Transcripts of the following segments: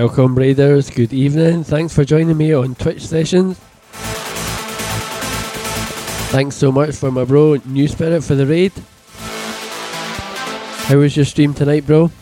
Welcome, Raiders. Good evening. Thanks for joining me on Twitch sessions. Thanks so much for my bro, New Spirit, for the raid. How was your stream tonight, bro?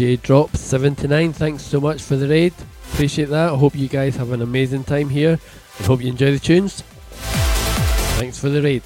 DJ Drop 79, thanks so much for the raid. Appreciate that. I hope you guys have an amazing time here and hope you enjoy the tunes. Thanks for the raid.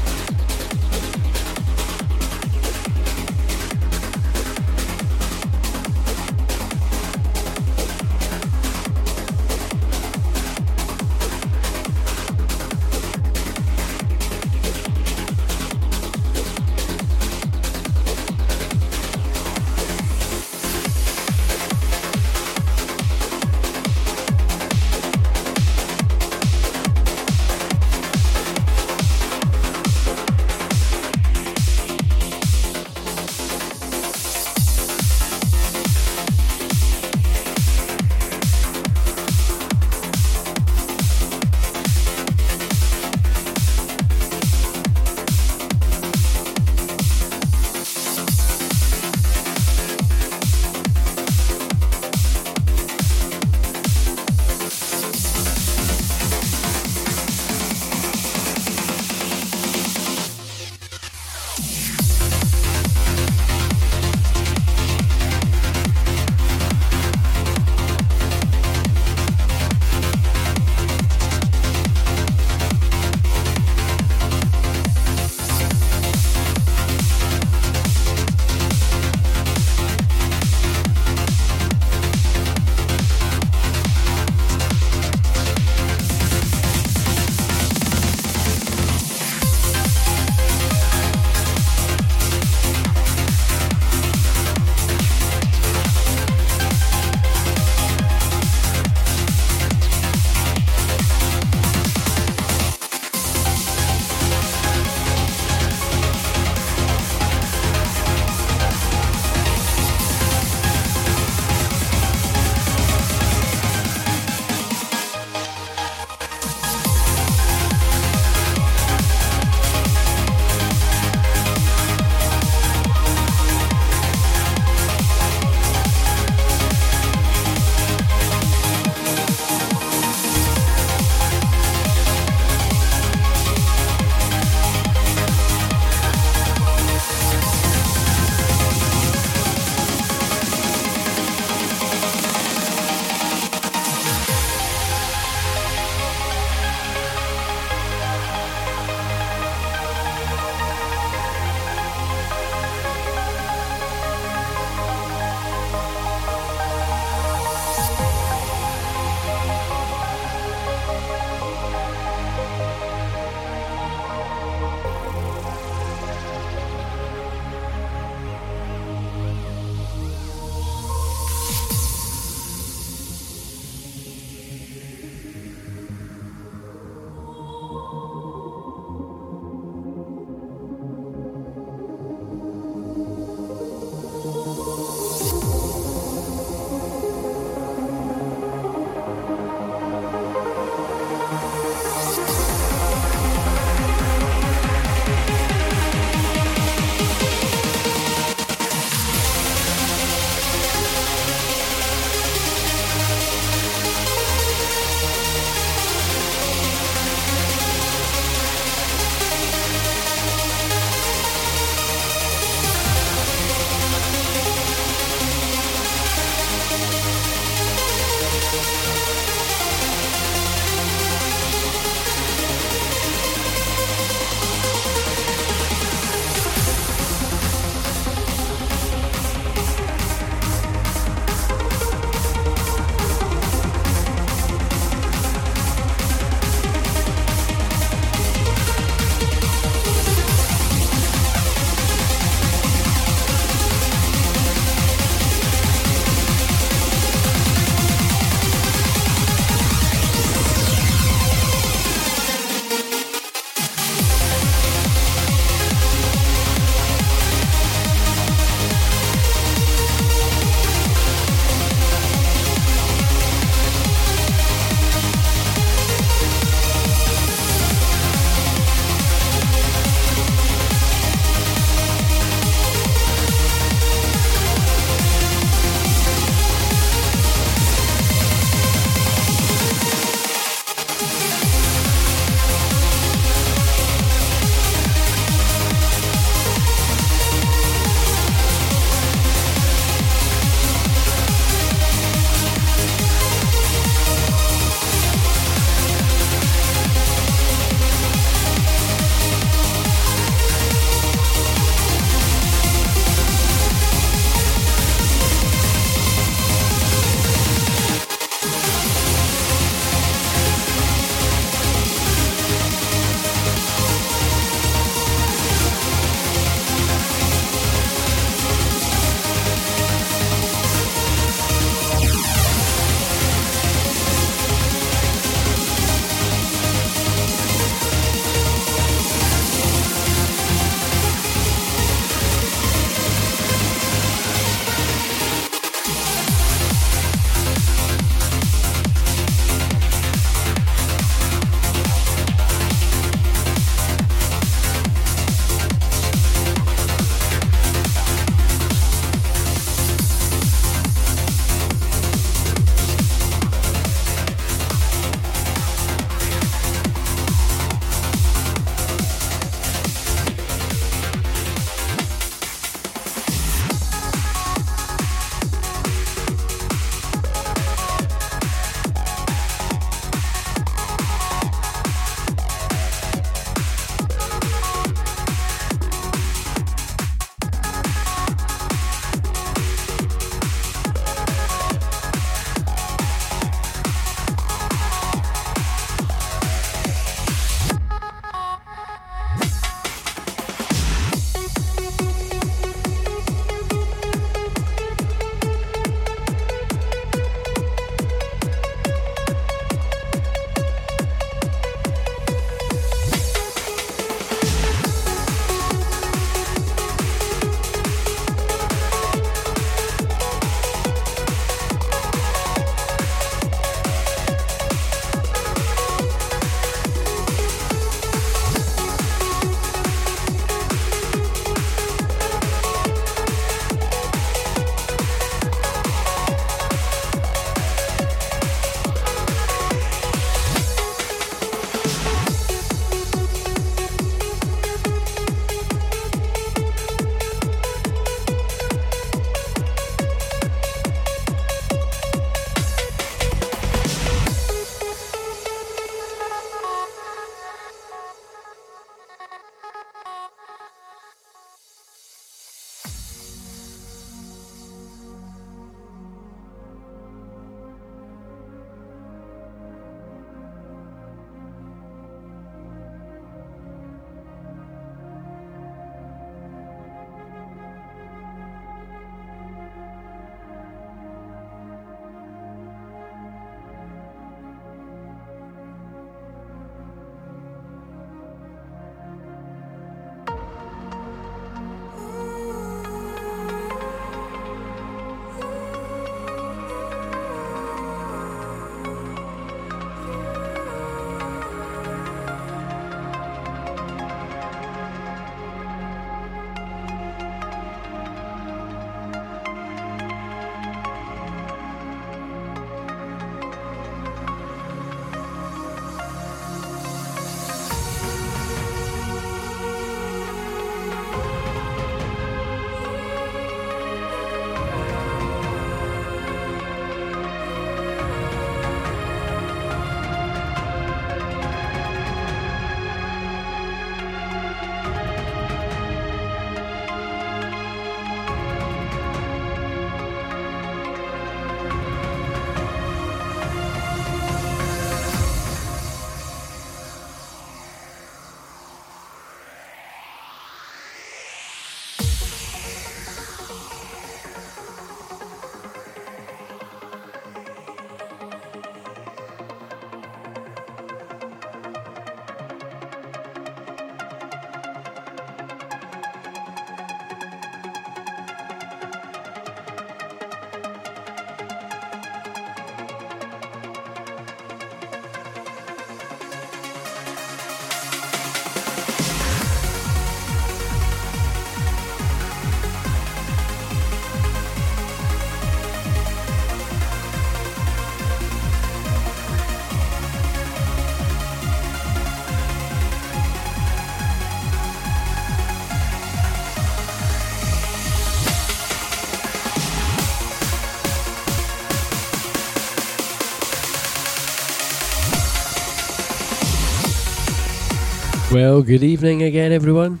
Well, good evening again, everyone.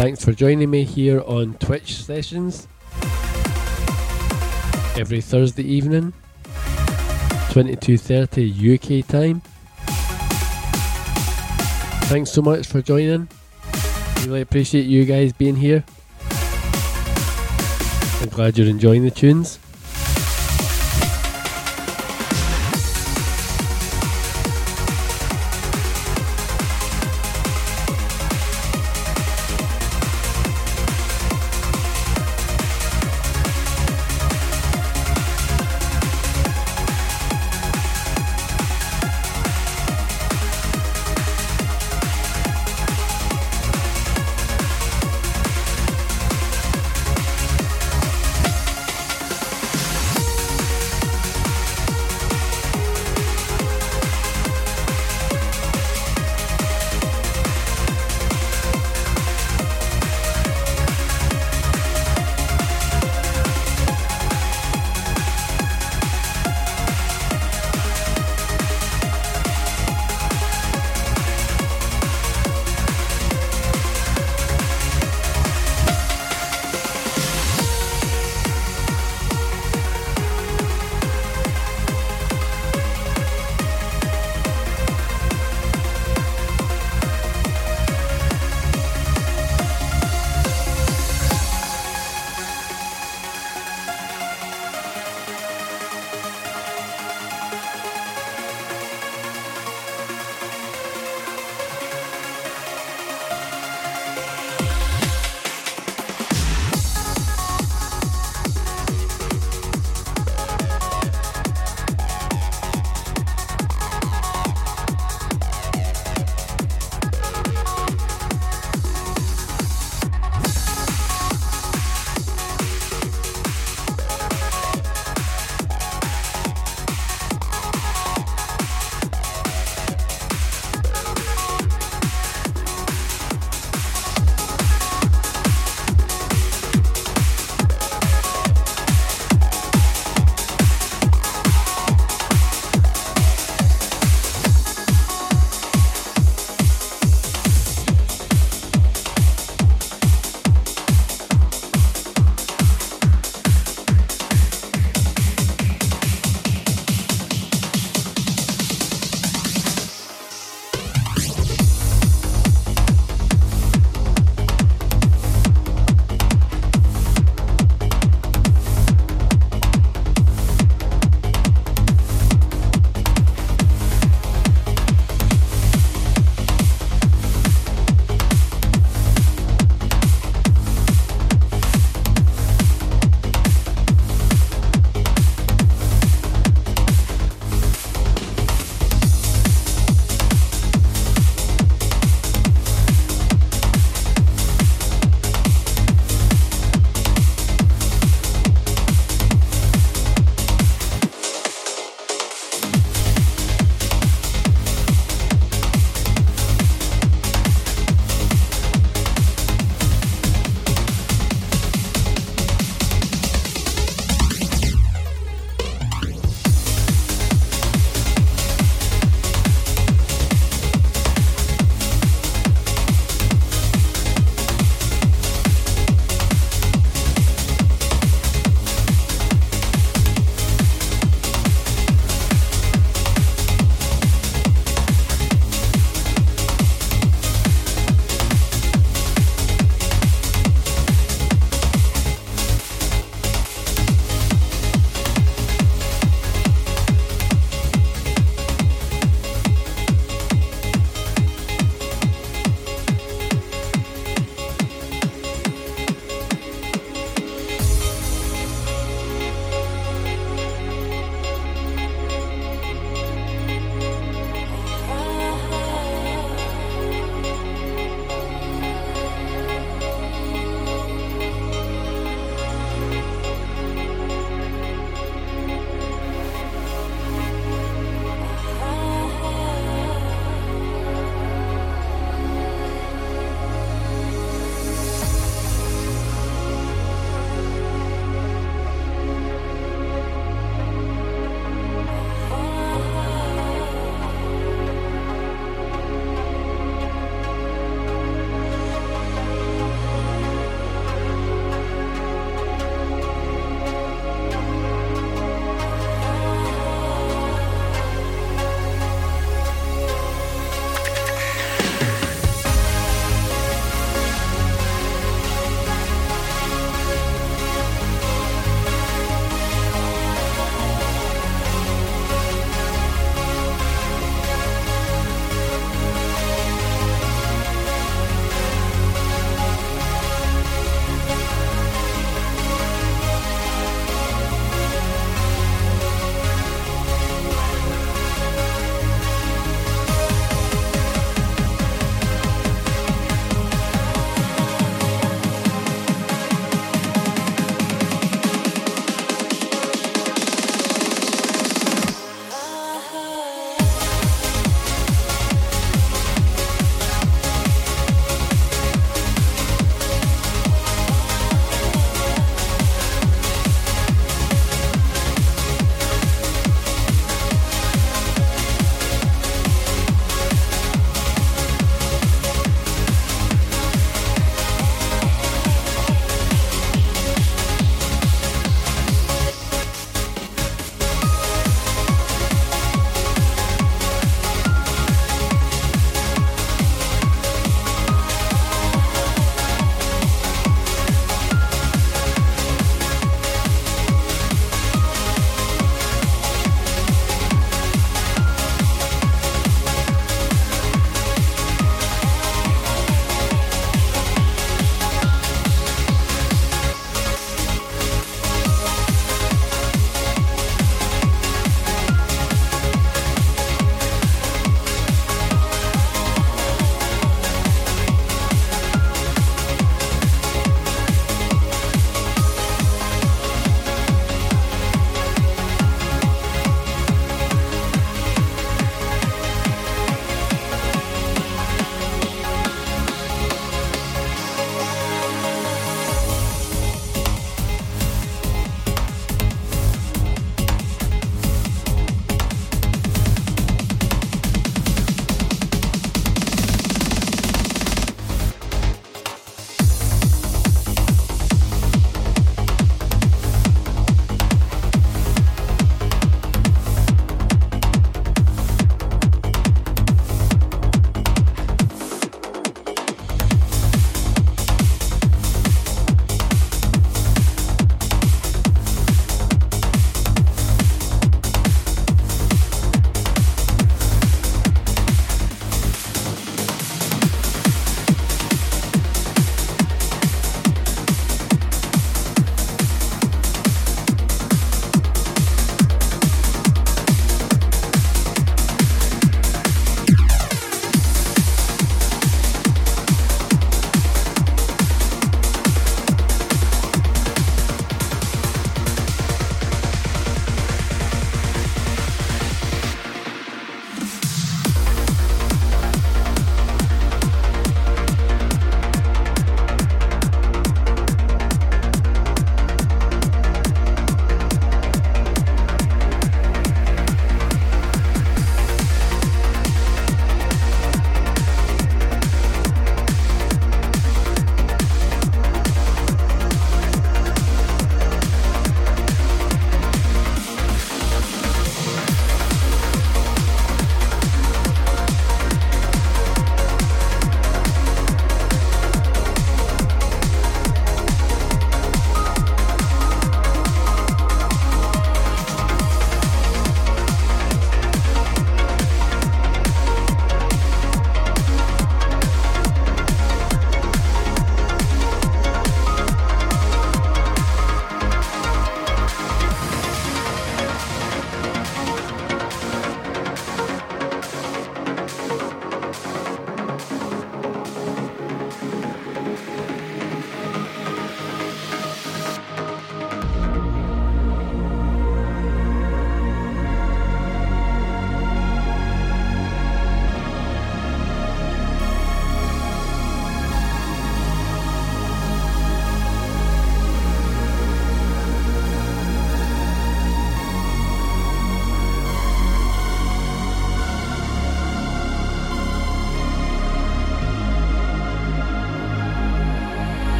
Thanks for joining me here on Twitch sessions every Thursday evening, 22:30 UK time. Thanks so much for joining. Really appreciate you guys being here. I'm glad you're enjoying the tunes.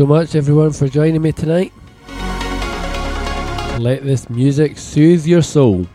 So much, everyone, for joining me tonight. Let this music soothe your soul.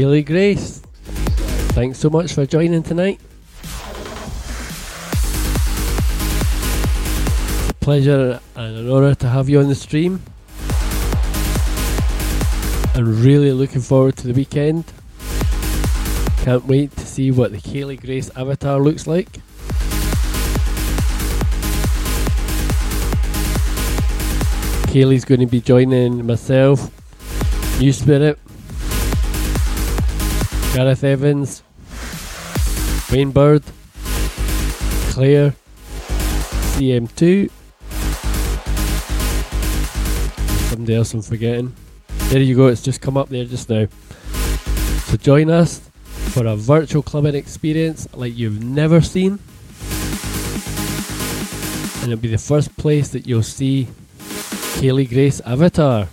Kaylee Grace, thanks so much for joining tonight. It's a pleasure and an honour to have you on the stream. And really looking forward to the weekend. Can't wait to see what the Kaylee Grace avatar looks like. Kaylee's going to be joining myself, New Spirit, Gareth Evans, Wayne Bird, Claire, CM2, somebody else I'm forgetting. There you go, it's just come up there just now. So join us for a virtual clubbing experience like you've never seen. And it'll be the first place that you'll see Kaylee Grace Avatar.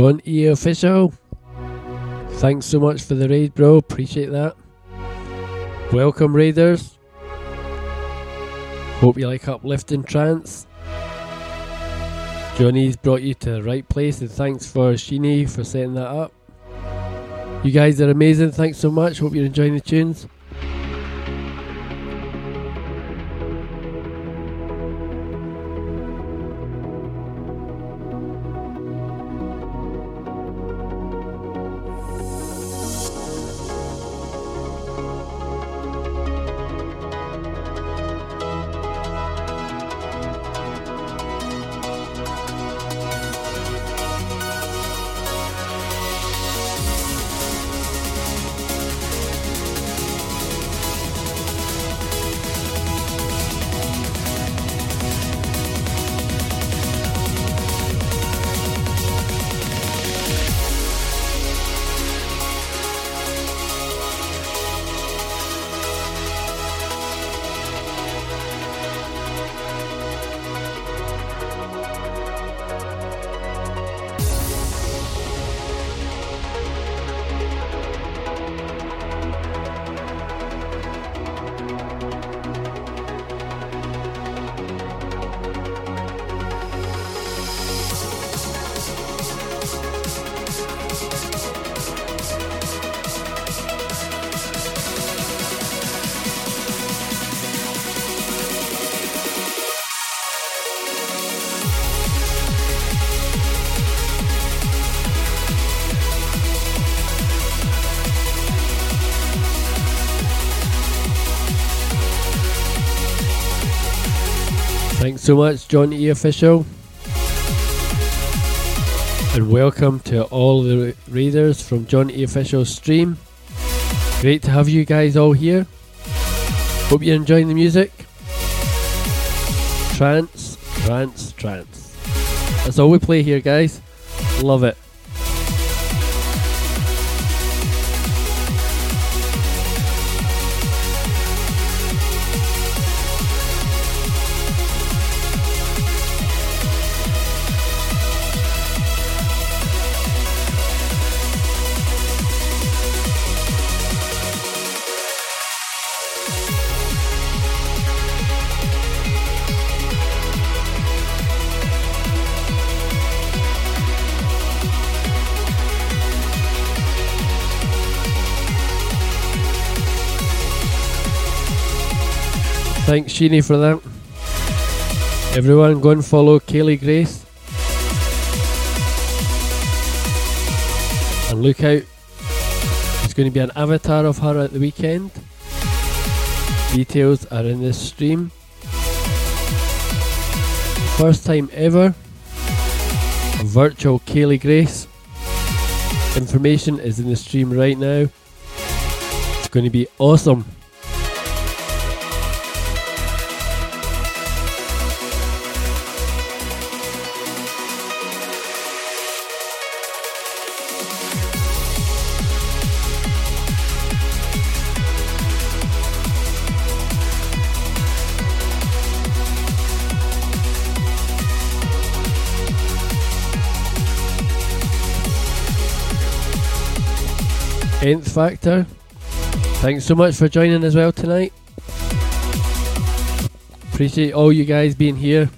John E. Official. Thanks so much for the raid, bro. Appreciate that. Welcome, Raiders. Hope you like uplifting trance. Johnny's brought you to the right place, and thanks for Sheeny for setting that up. You guys are amazing. Thanks so much. Hope you're enjoying the tunes. Thanks so much, John E. Official. And welcome to all the readers from John E. Official stream. Great to have you guys all here. Hope you're enjoying the music. Trance, trance, trance. That's all we play here, guys. Love it. Thanks, Sheeny, for that. Everyone, go and follow Kaylee Grace. And look out, there's going to be an avatar of her at the weekend. Details are in this stream. First time ever, a virtual Kaylee Grace. Information is in the stream right now. It's going to be awesome. Nth Factor. Thanks so much for joining as well tonight. Appreciate all you guys being here.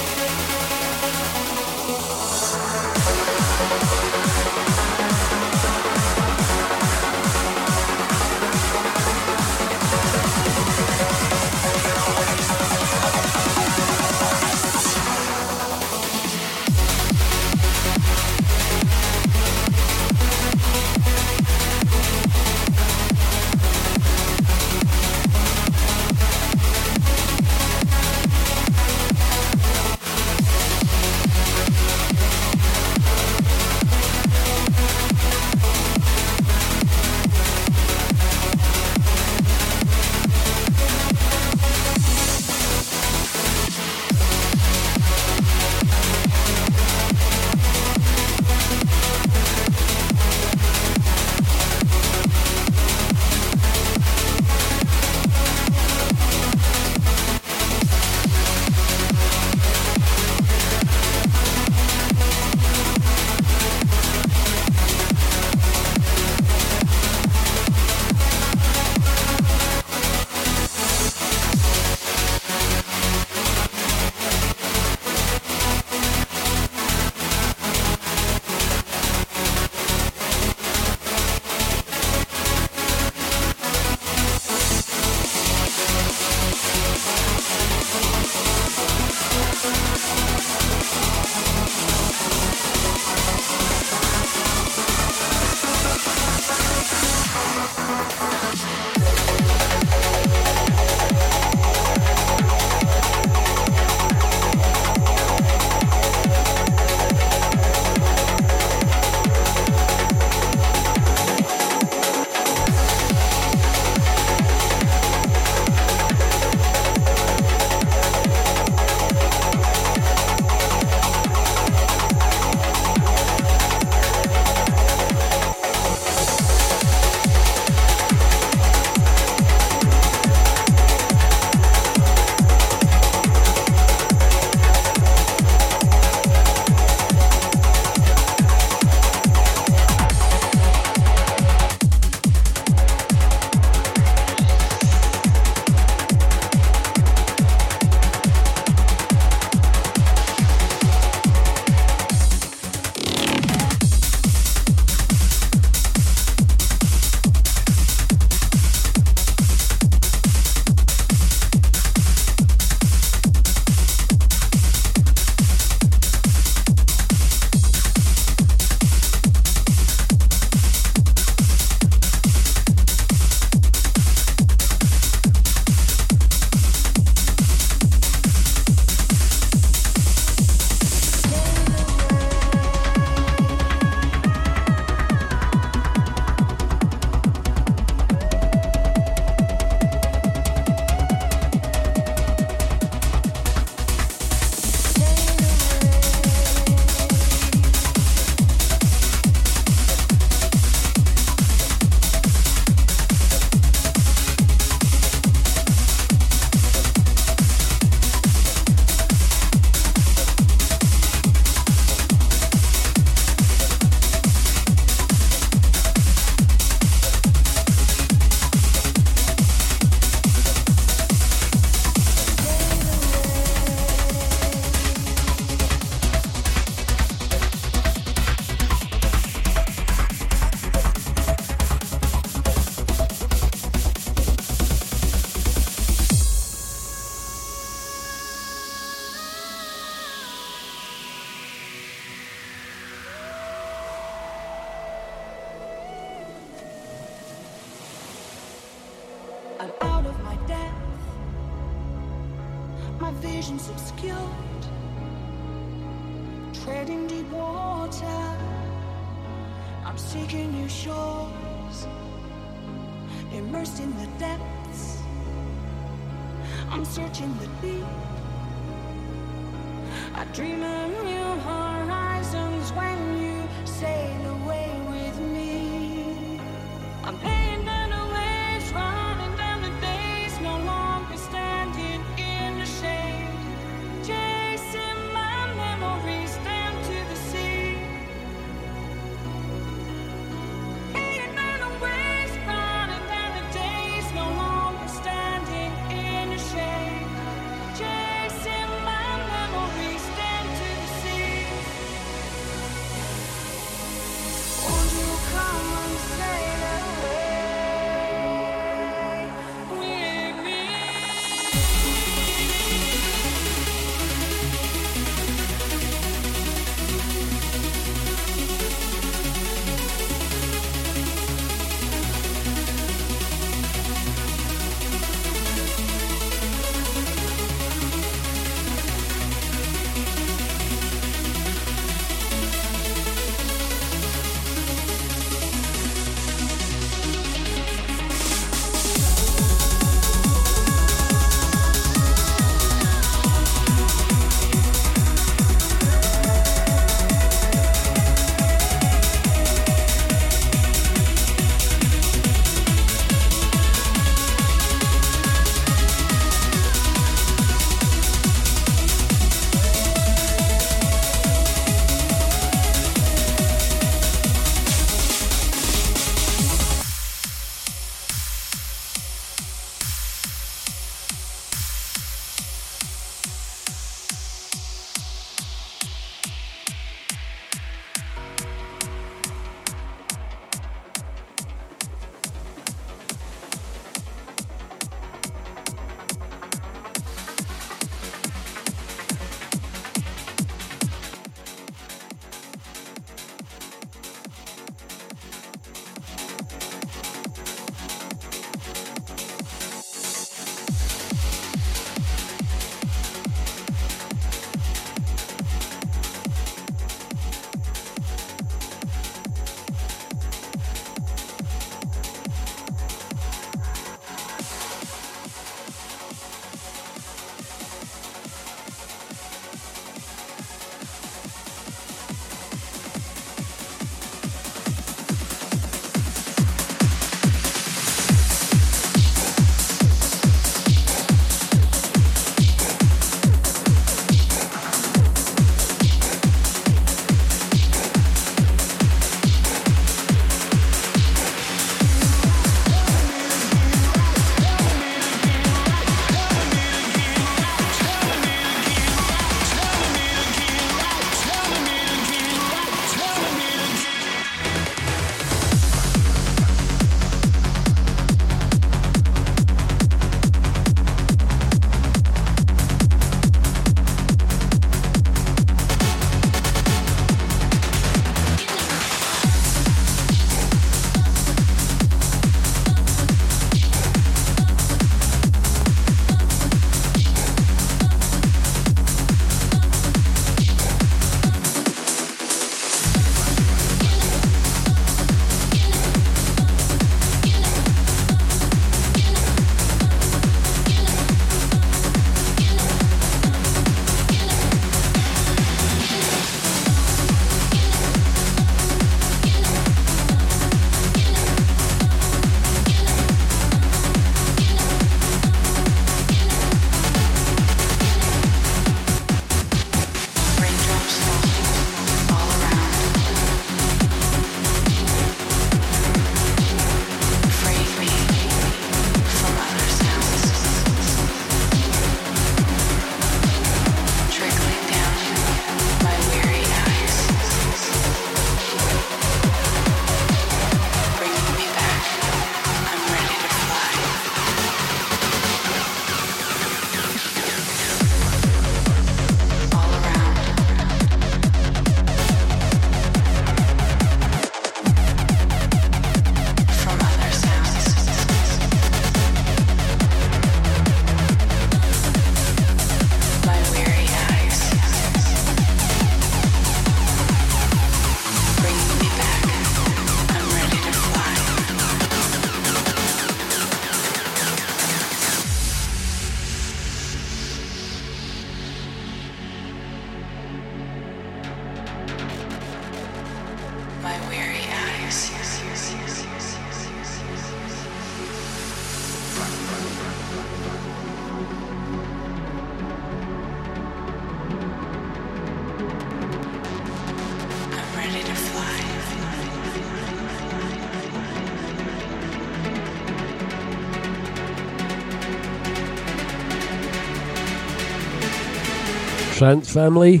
Trance family,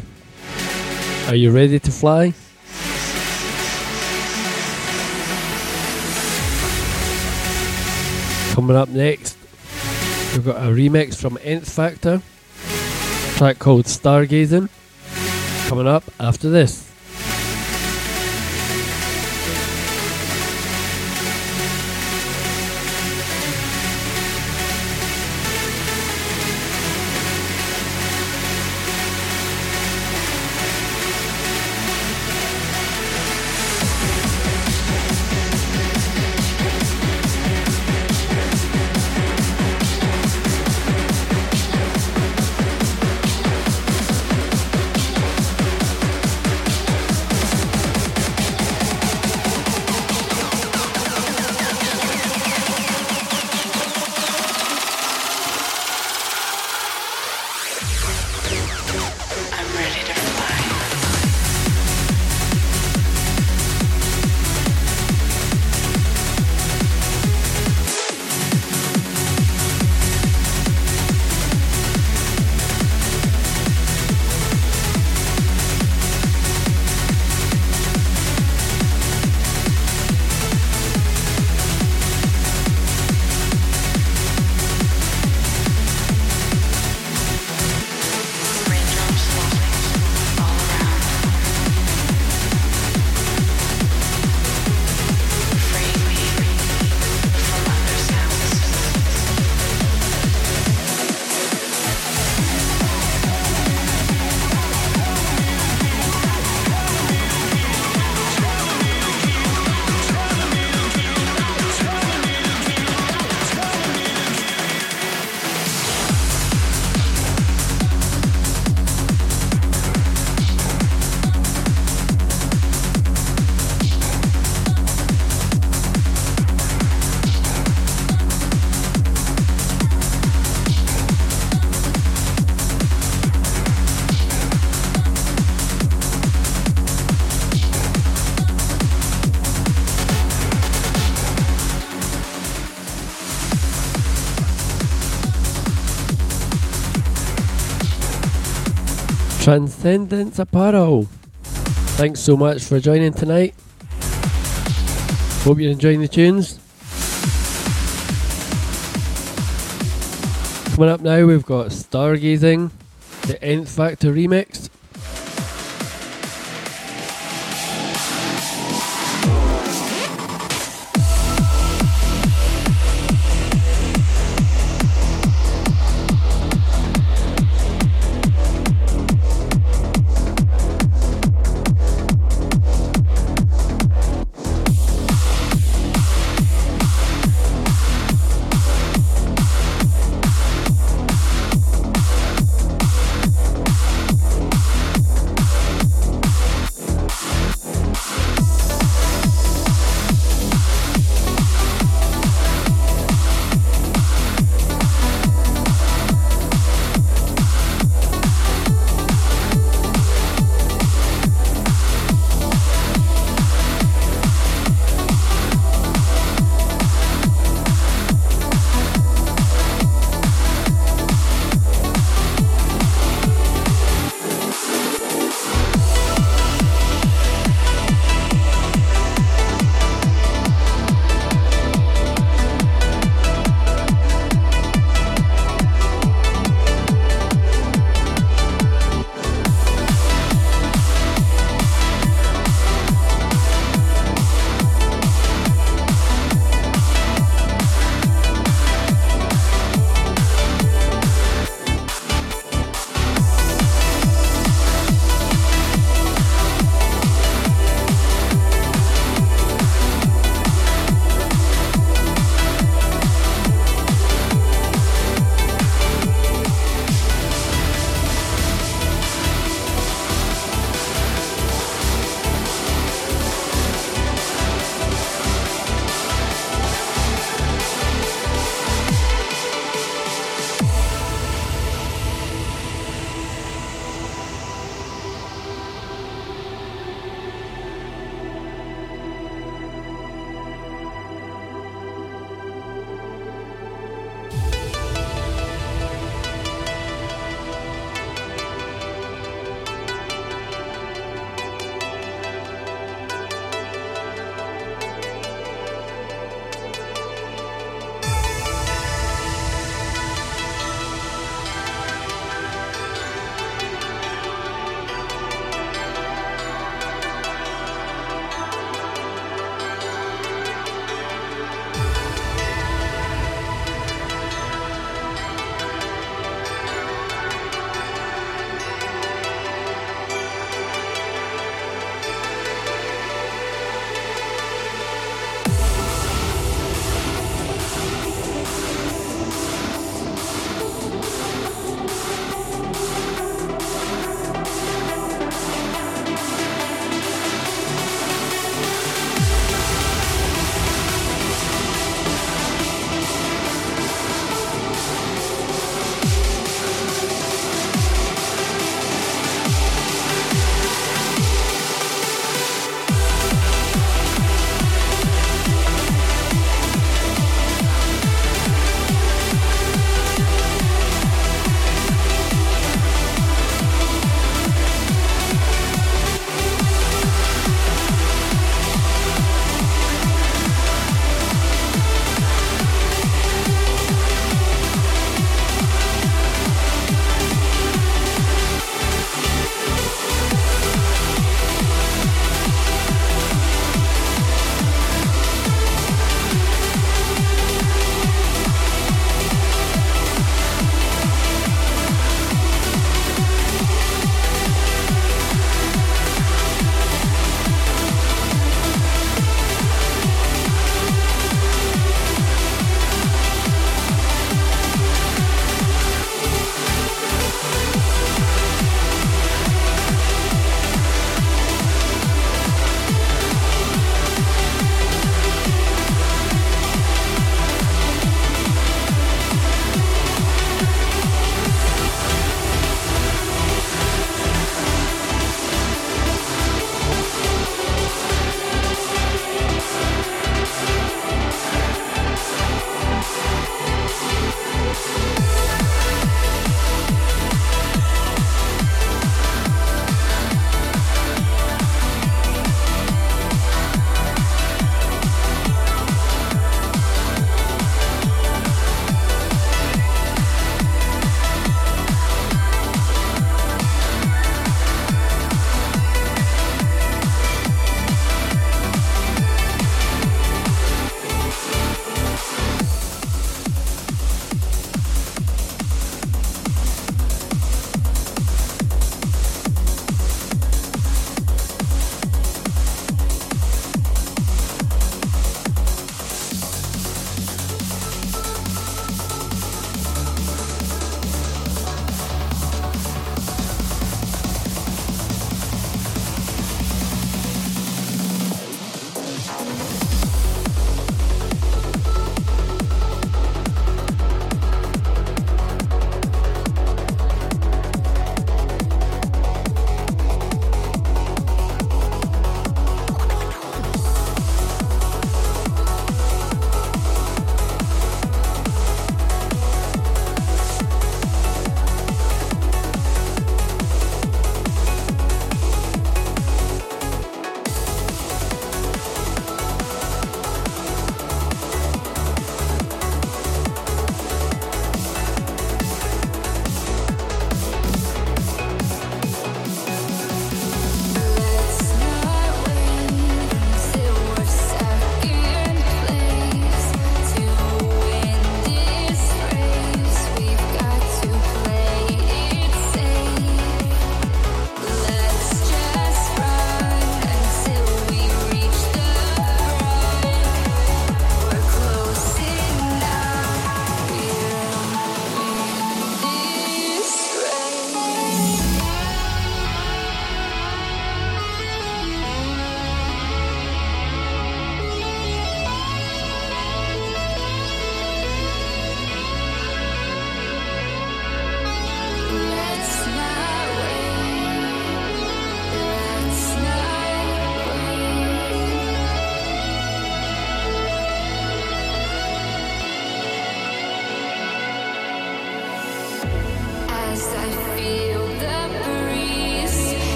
are you ready to fly? Coming up next, we've got a remix from Nth Factor, track called Stargazing. Coming up after this. Transcendence Apparel. Thanks so much for joining tonight. Hope you're enjoying the tunes. Coming up now, we've got Stargazing, the Nth Factor remix.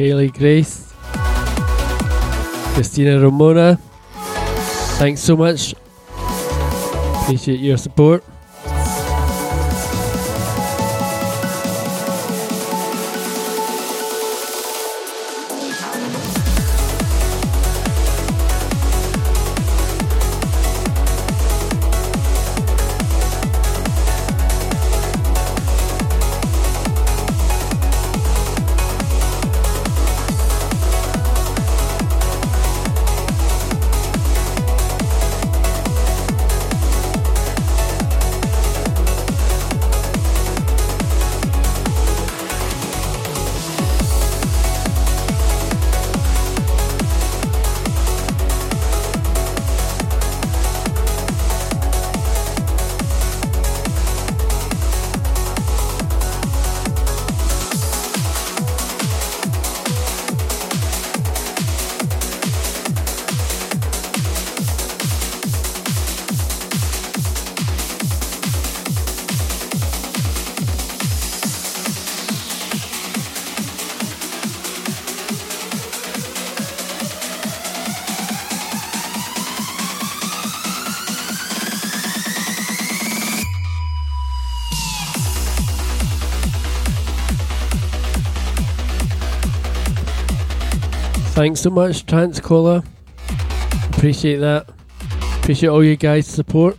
Kaylee Grace, Christina Ramona. Thanks so much. Appreciate your support. Thanks so much, Transcola. Appreciate that. Appreciate all you guys' support.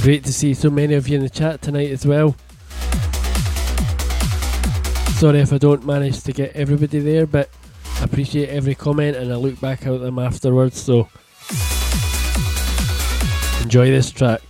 Great to see so many of you in the chat tonight as well. Sorry if I don't manage to get everybody there, but I appreciate every comment and I look back at them afterwards. So enjoy this track.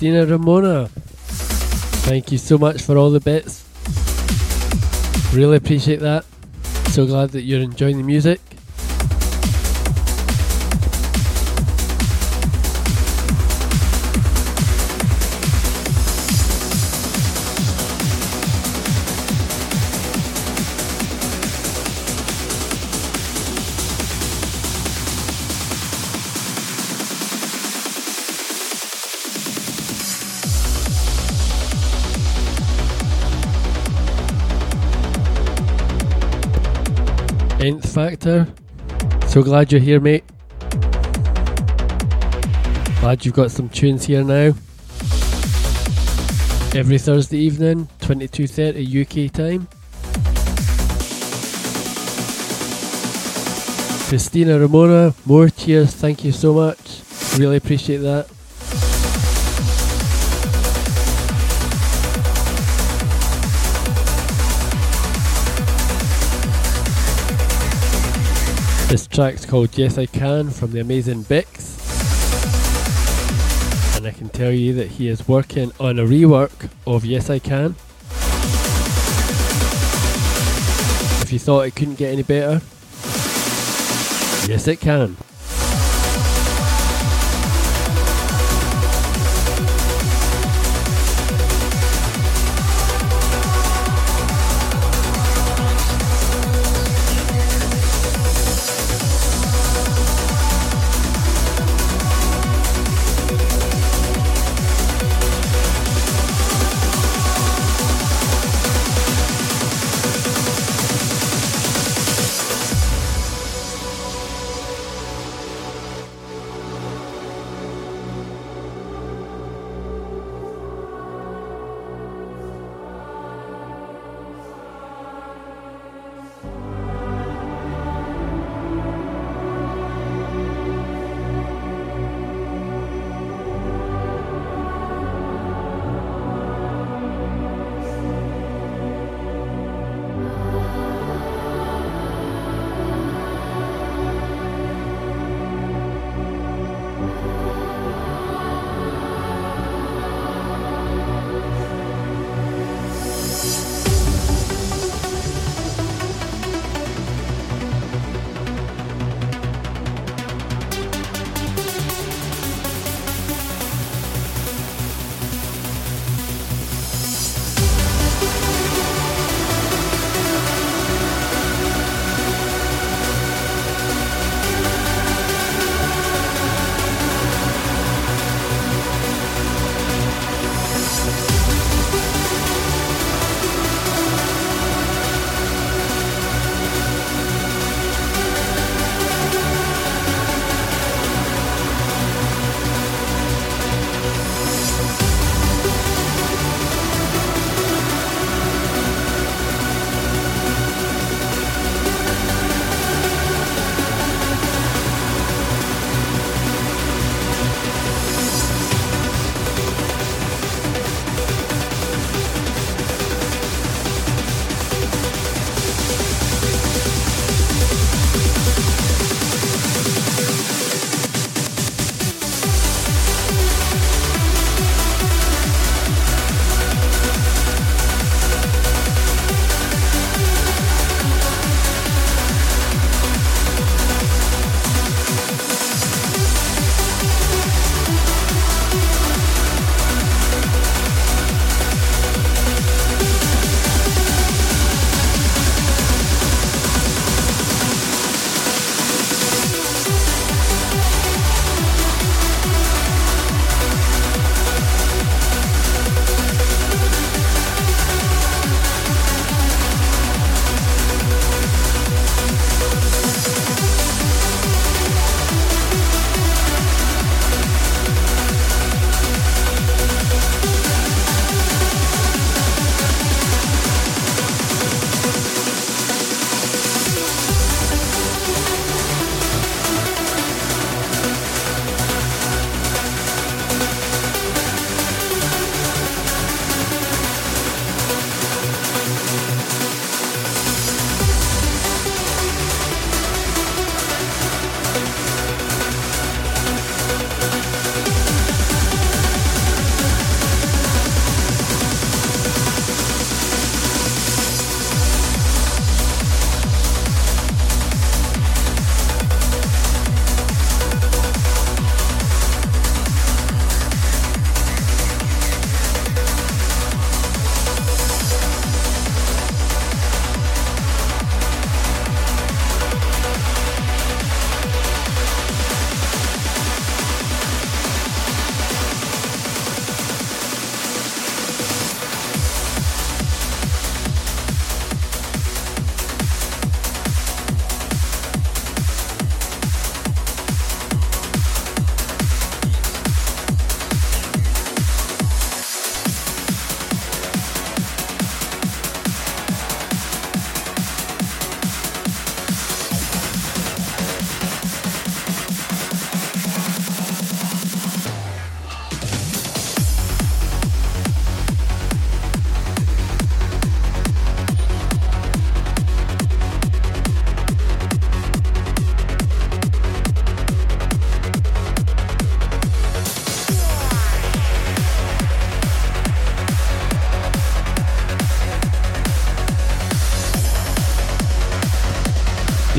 Christina Ramona. Thank you so much for all the bits. Really appreciate that. So glad that you're enjoying the music. Factor. So glad you're here, mate. Glad you've got some tunes here now. Every Thursday evening, 22.30 UK time. Christina Ramona, more cheers, thank you so much. Really appreciate that. This track's called Yes I Can from the amazing Bix. And I can tell you that he is working on a rework of Yes I Can. If you thought it couldn't get any better, yes it can.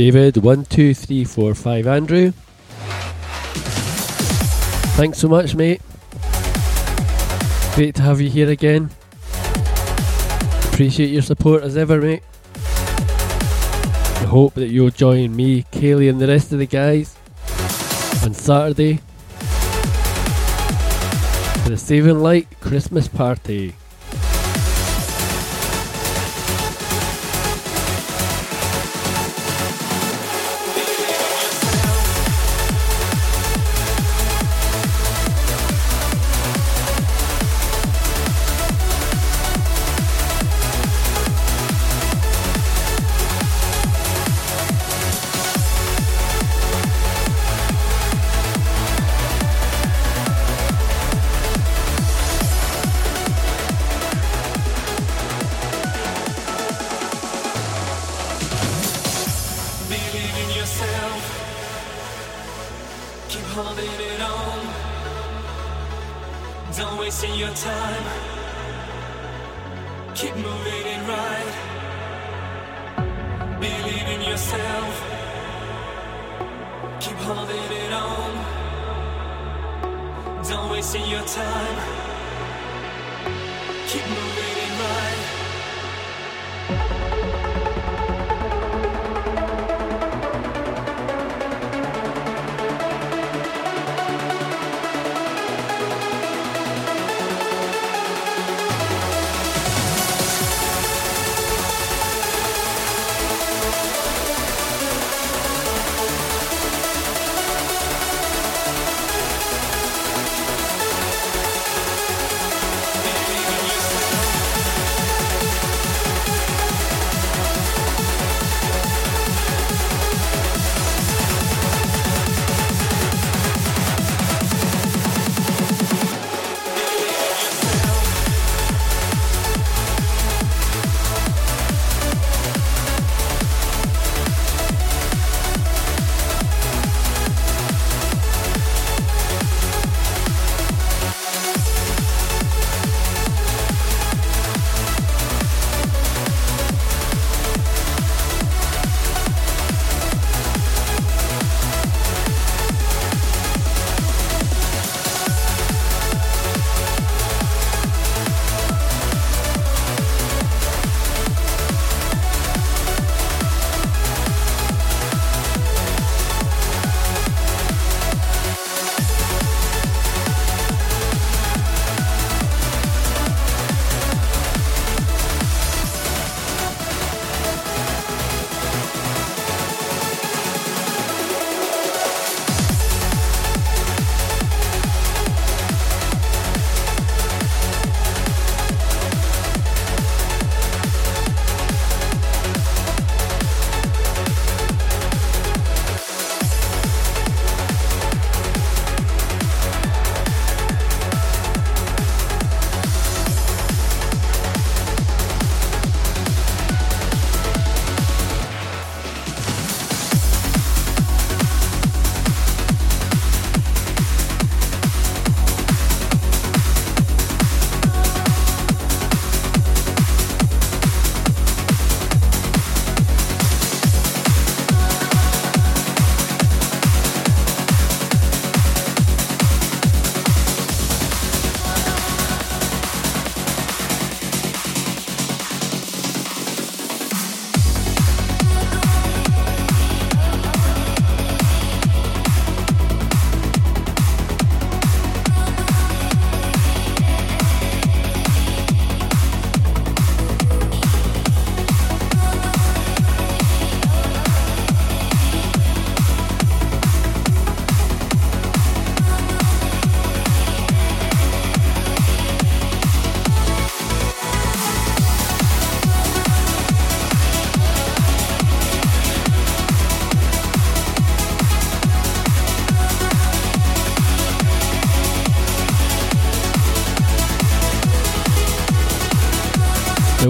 David, one, two, three, four, five, Andrew. Thanks so much, mate. Great to have you here again. Appreciate your support as ever, mate. I hope that you'll join me, Kaylee, and the rest of the guys on Saturday for the Saving Light Christmas party.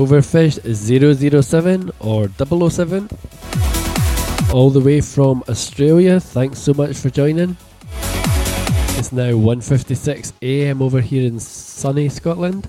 Silverfish 007 or 007. All the way from Australia. Thanks so much for joining. It's now 1:56 a.m. over here in sunny Scotland.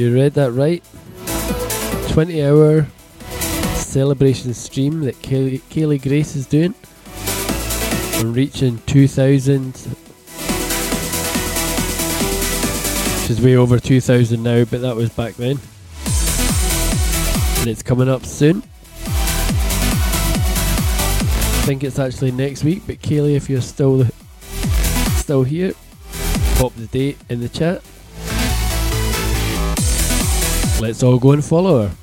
You read that right. 20 hour celebration stream that Kaylee, Grace is doing. And reaching 2,000. Which is way over 2,000 now, but that was back then. And it's coming up soon. I think it's actually next week, but Kaylee, if you're still still here, pop the date in the chat. Let's all go and follow her.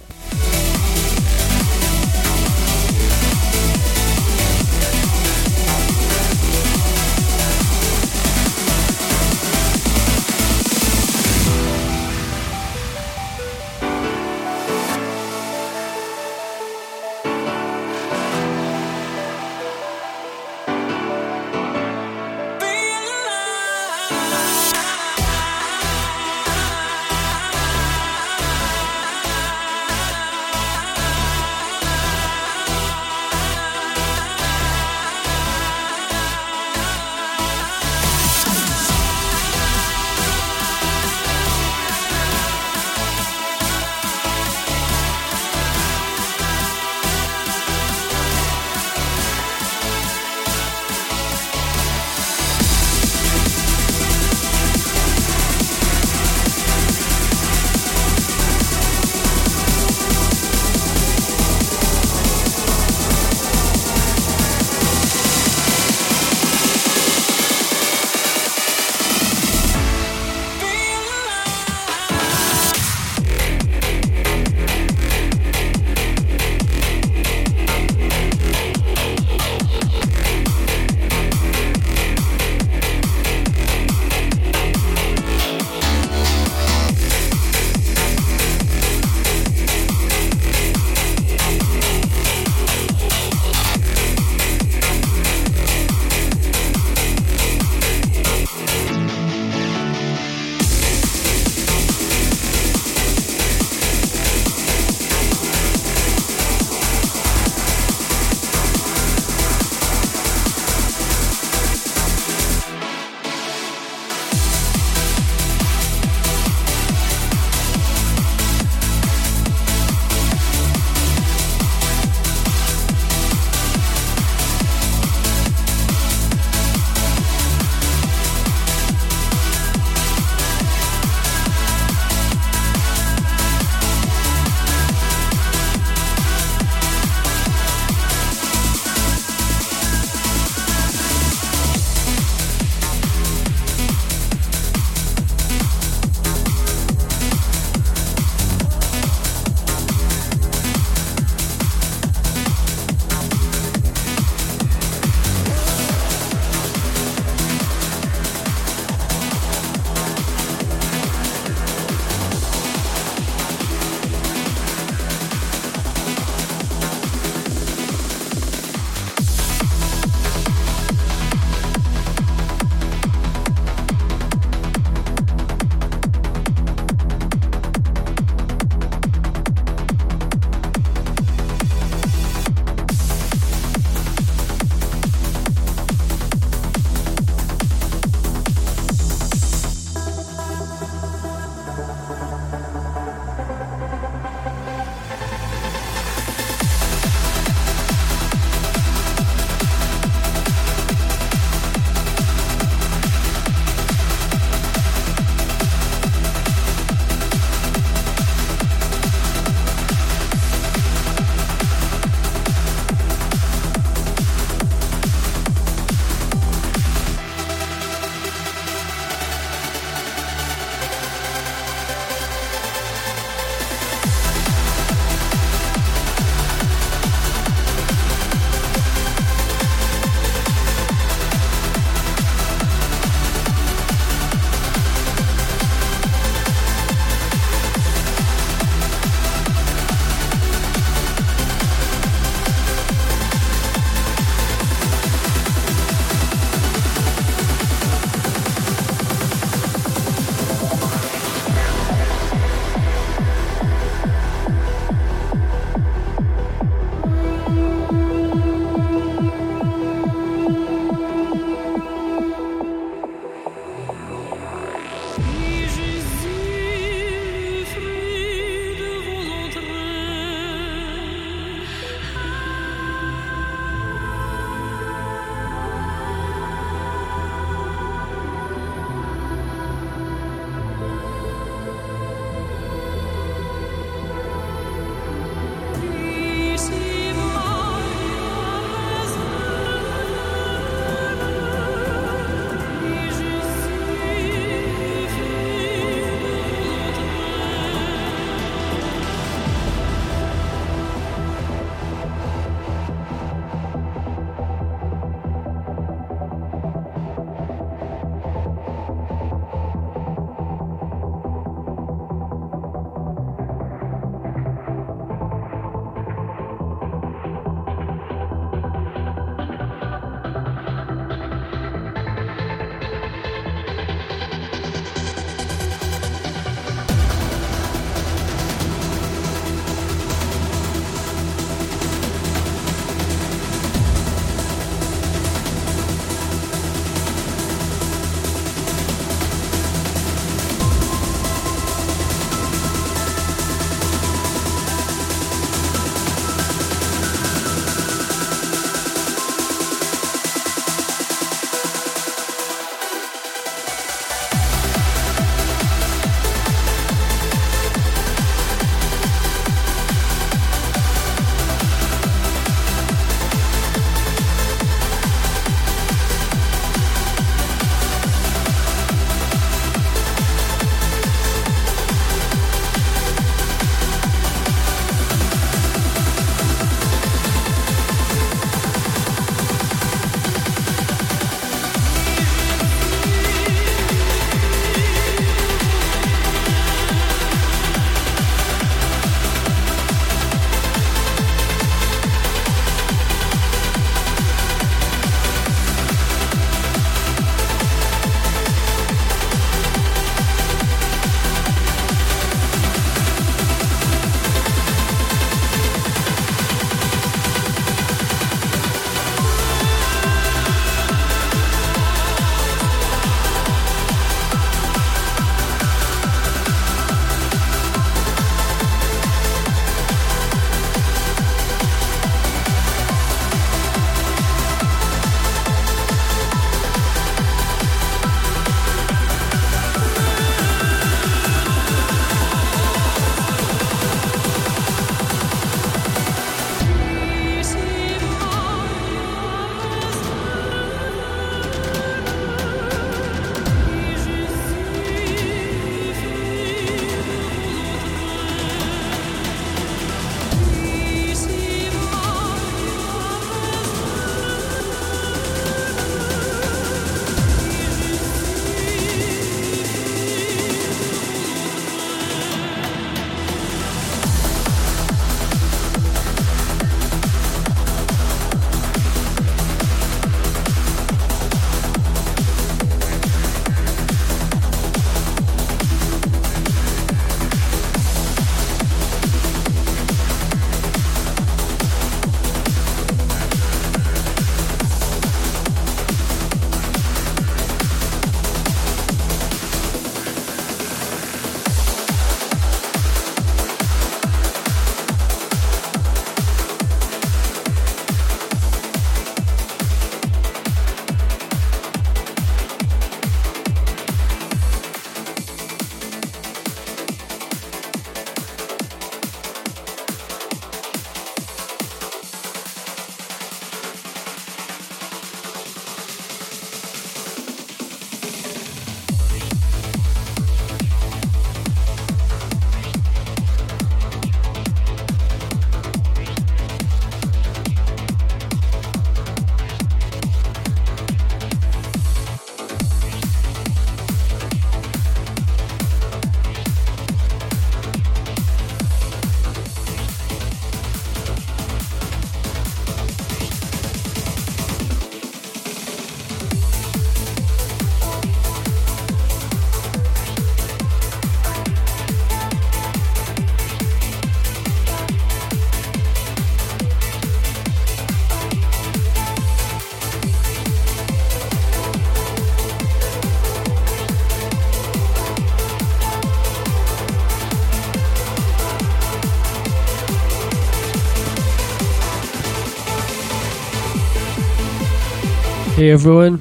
Hey everyone,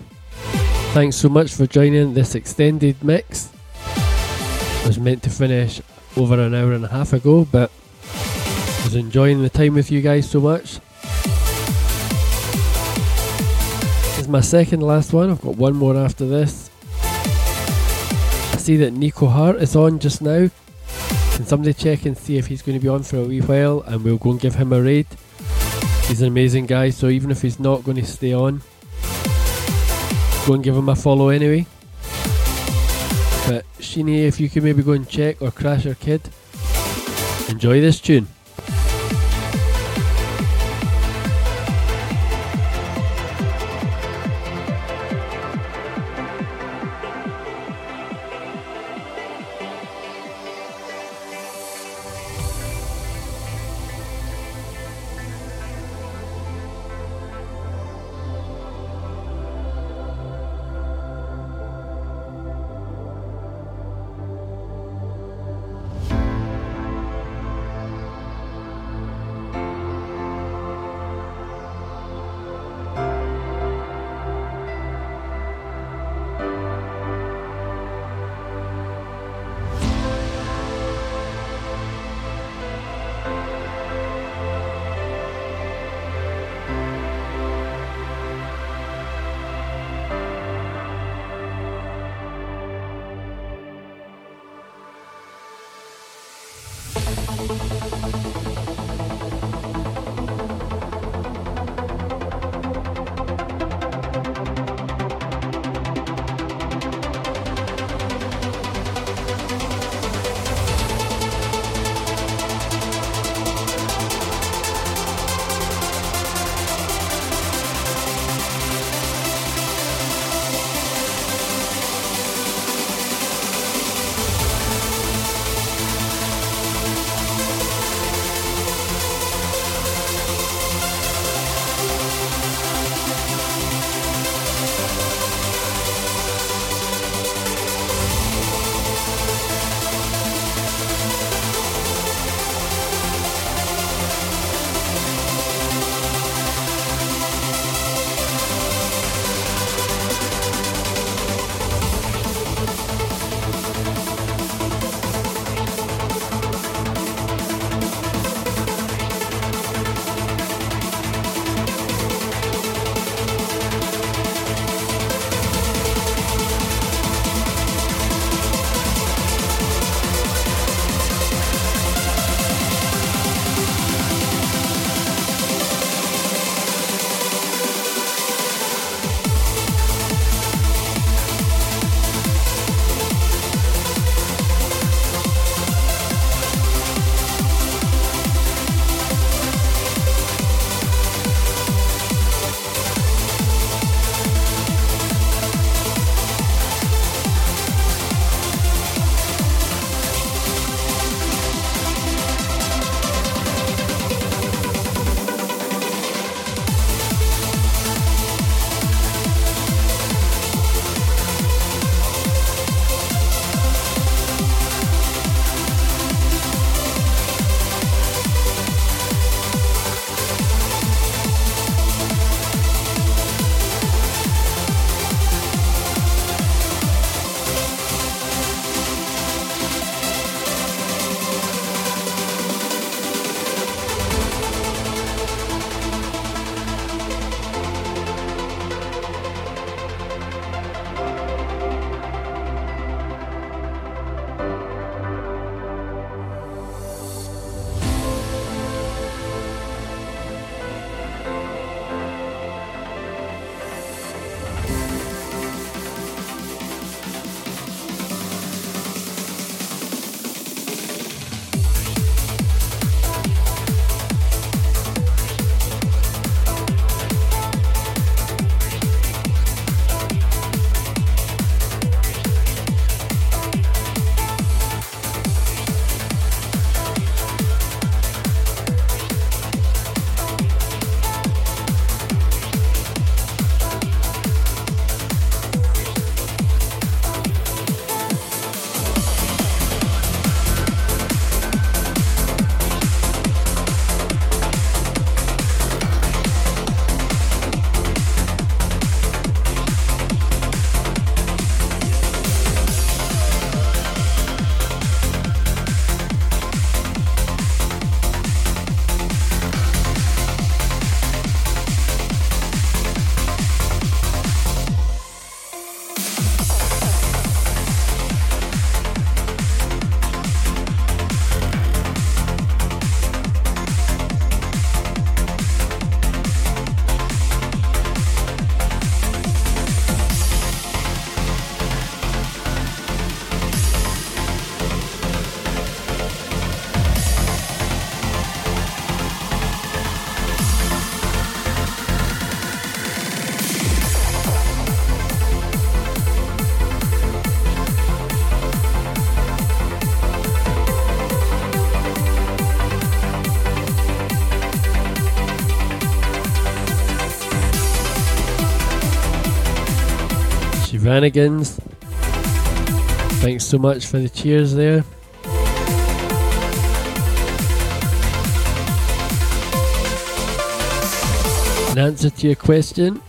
thanks so much for joining this extended mix. It was meant to finish over an hour and a half ago, but I was enjoying the time with you guys so much. This is my second last one, I've got one more after this. I see that Nico Hart is on just now. Can somebody check and see if he's going to be on for a wee while and we'll go and give him a raid? He's an amazing guy, so even if he's not going to stay on, go and give him a follow anyway. But Sheeny, if you could maybe go and check or Crasher Kid, enjoy this tune. Vanigans. Thanks so much for the cheers there. In answer to your question,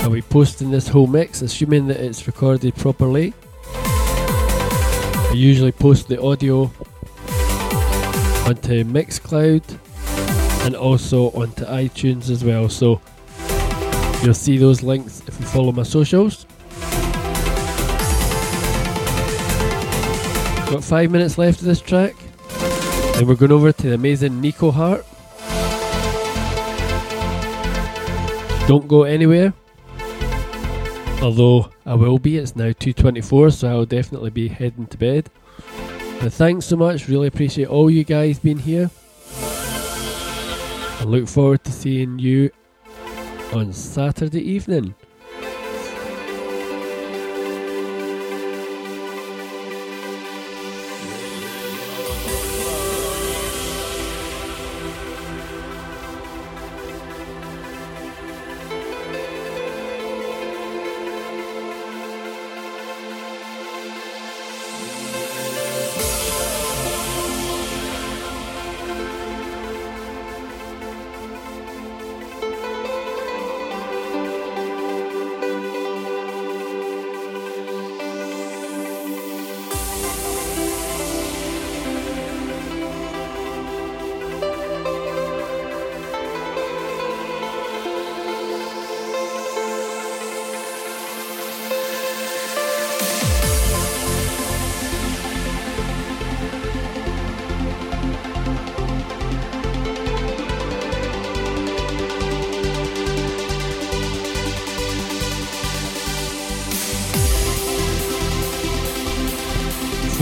are we posting this whole mix, assuming that it's recorded properly? I usually post the audio onto Mixcloud and also onto iTunes as well. So you'll see those links if you follow my socials. Got five minutes left of this track. Then we're going over to the amazing Nico Hart. Don't go anywhere. Although I will be, it's now 2.24 so I'll definitely be heading to bed. But thanks so much, really appreciate all you guys being here. I look forward to seeing you on Saturday evening.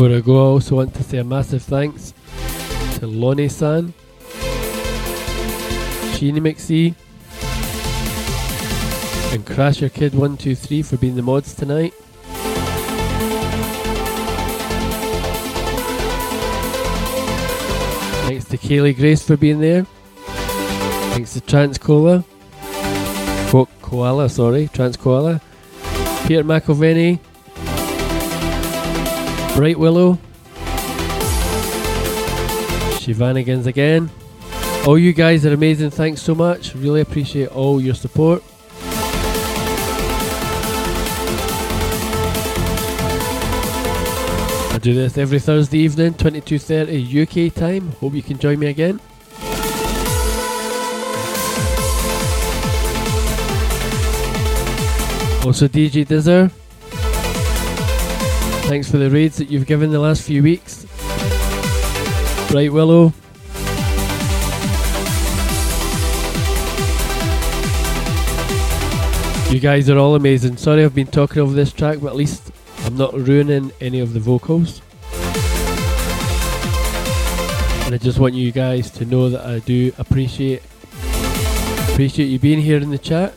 Before I go, I also want to say a massive thanks to Lonnie San, Sheeny McSee, and Crasher Kid 123 for being the mods tonight. Thanks to Kaylee Grace for being there. Thanks to Trans Cola. Co- Koala, sorry, Trans Koala. Peter McElveny. Bright Willow. Shivanigans again. All you guys are amazing. Thanks so much. Really appreciate all your support. I do this every Thursday evening, 22:30 UK time. Hope you can join me again. Also DJ Dizzer. Thanks for the raids that you've given the last few weeks. Bright Willow. You guys are all amazing. Sorry I've been talking over this track, but at least I'm not ruining any of the vocals. And I just want you guys to know that I do appreciate appreciate you being here in the chat,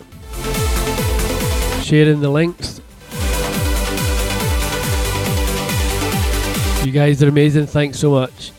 sharing the links. You guys are amazing. Thanks so much.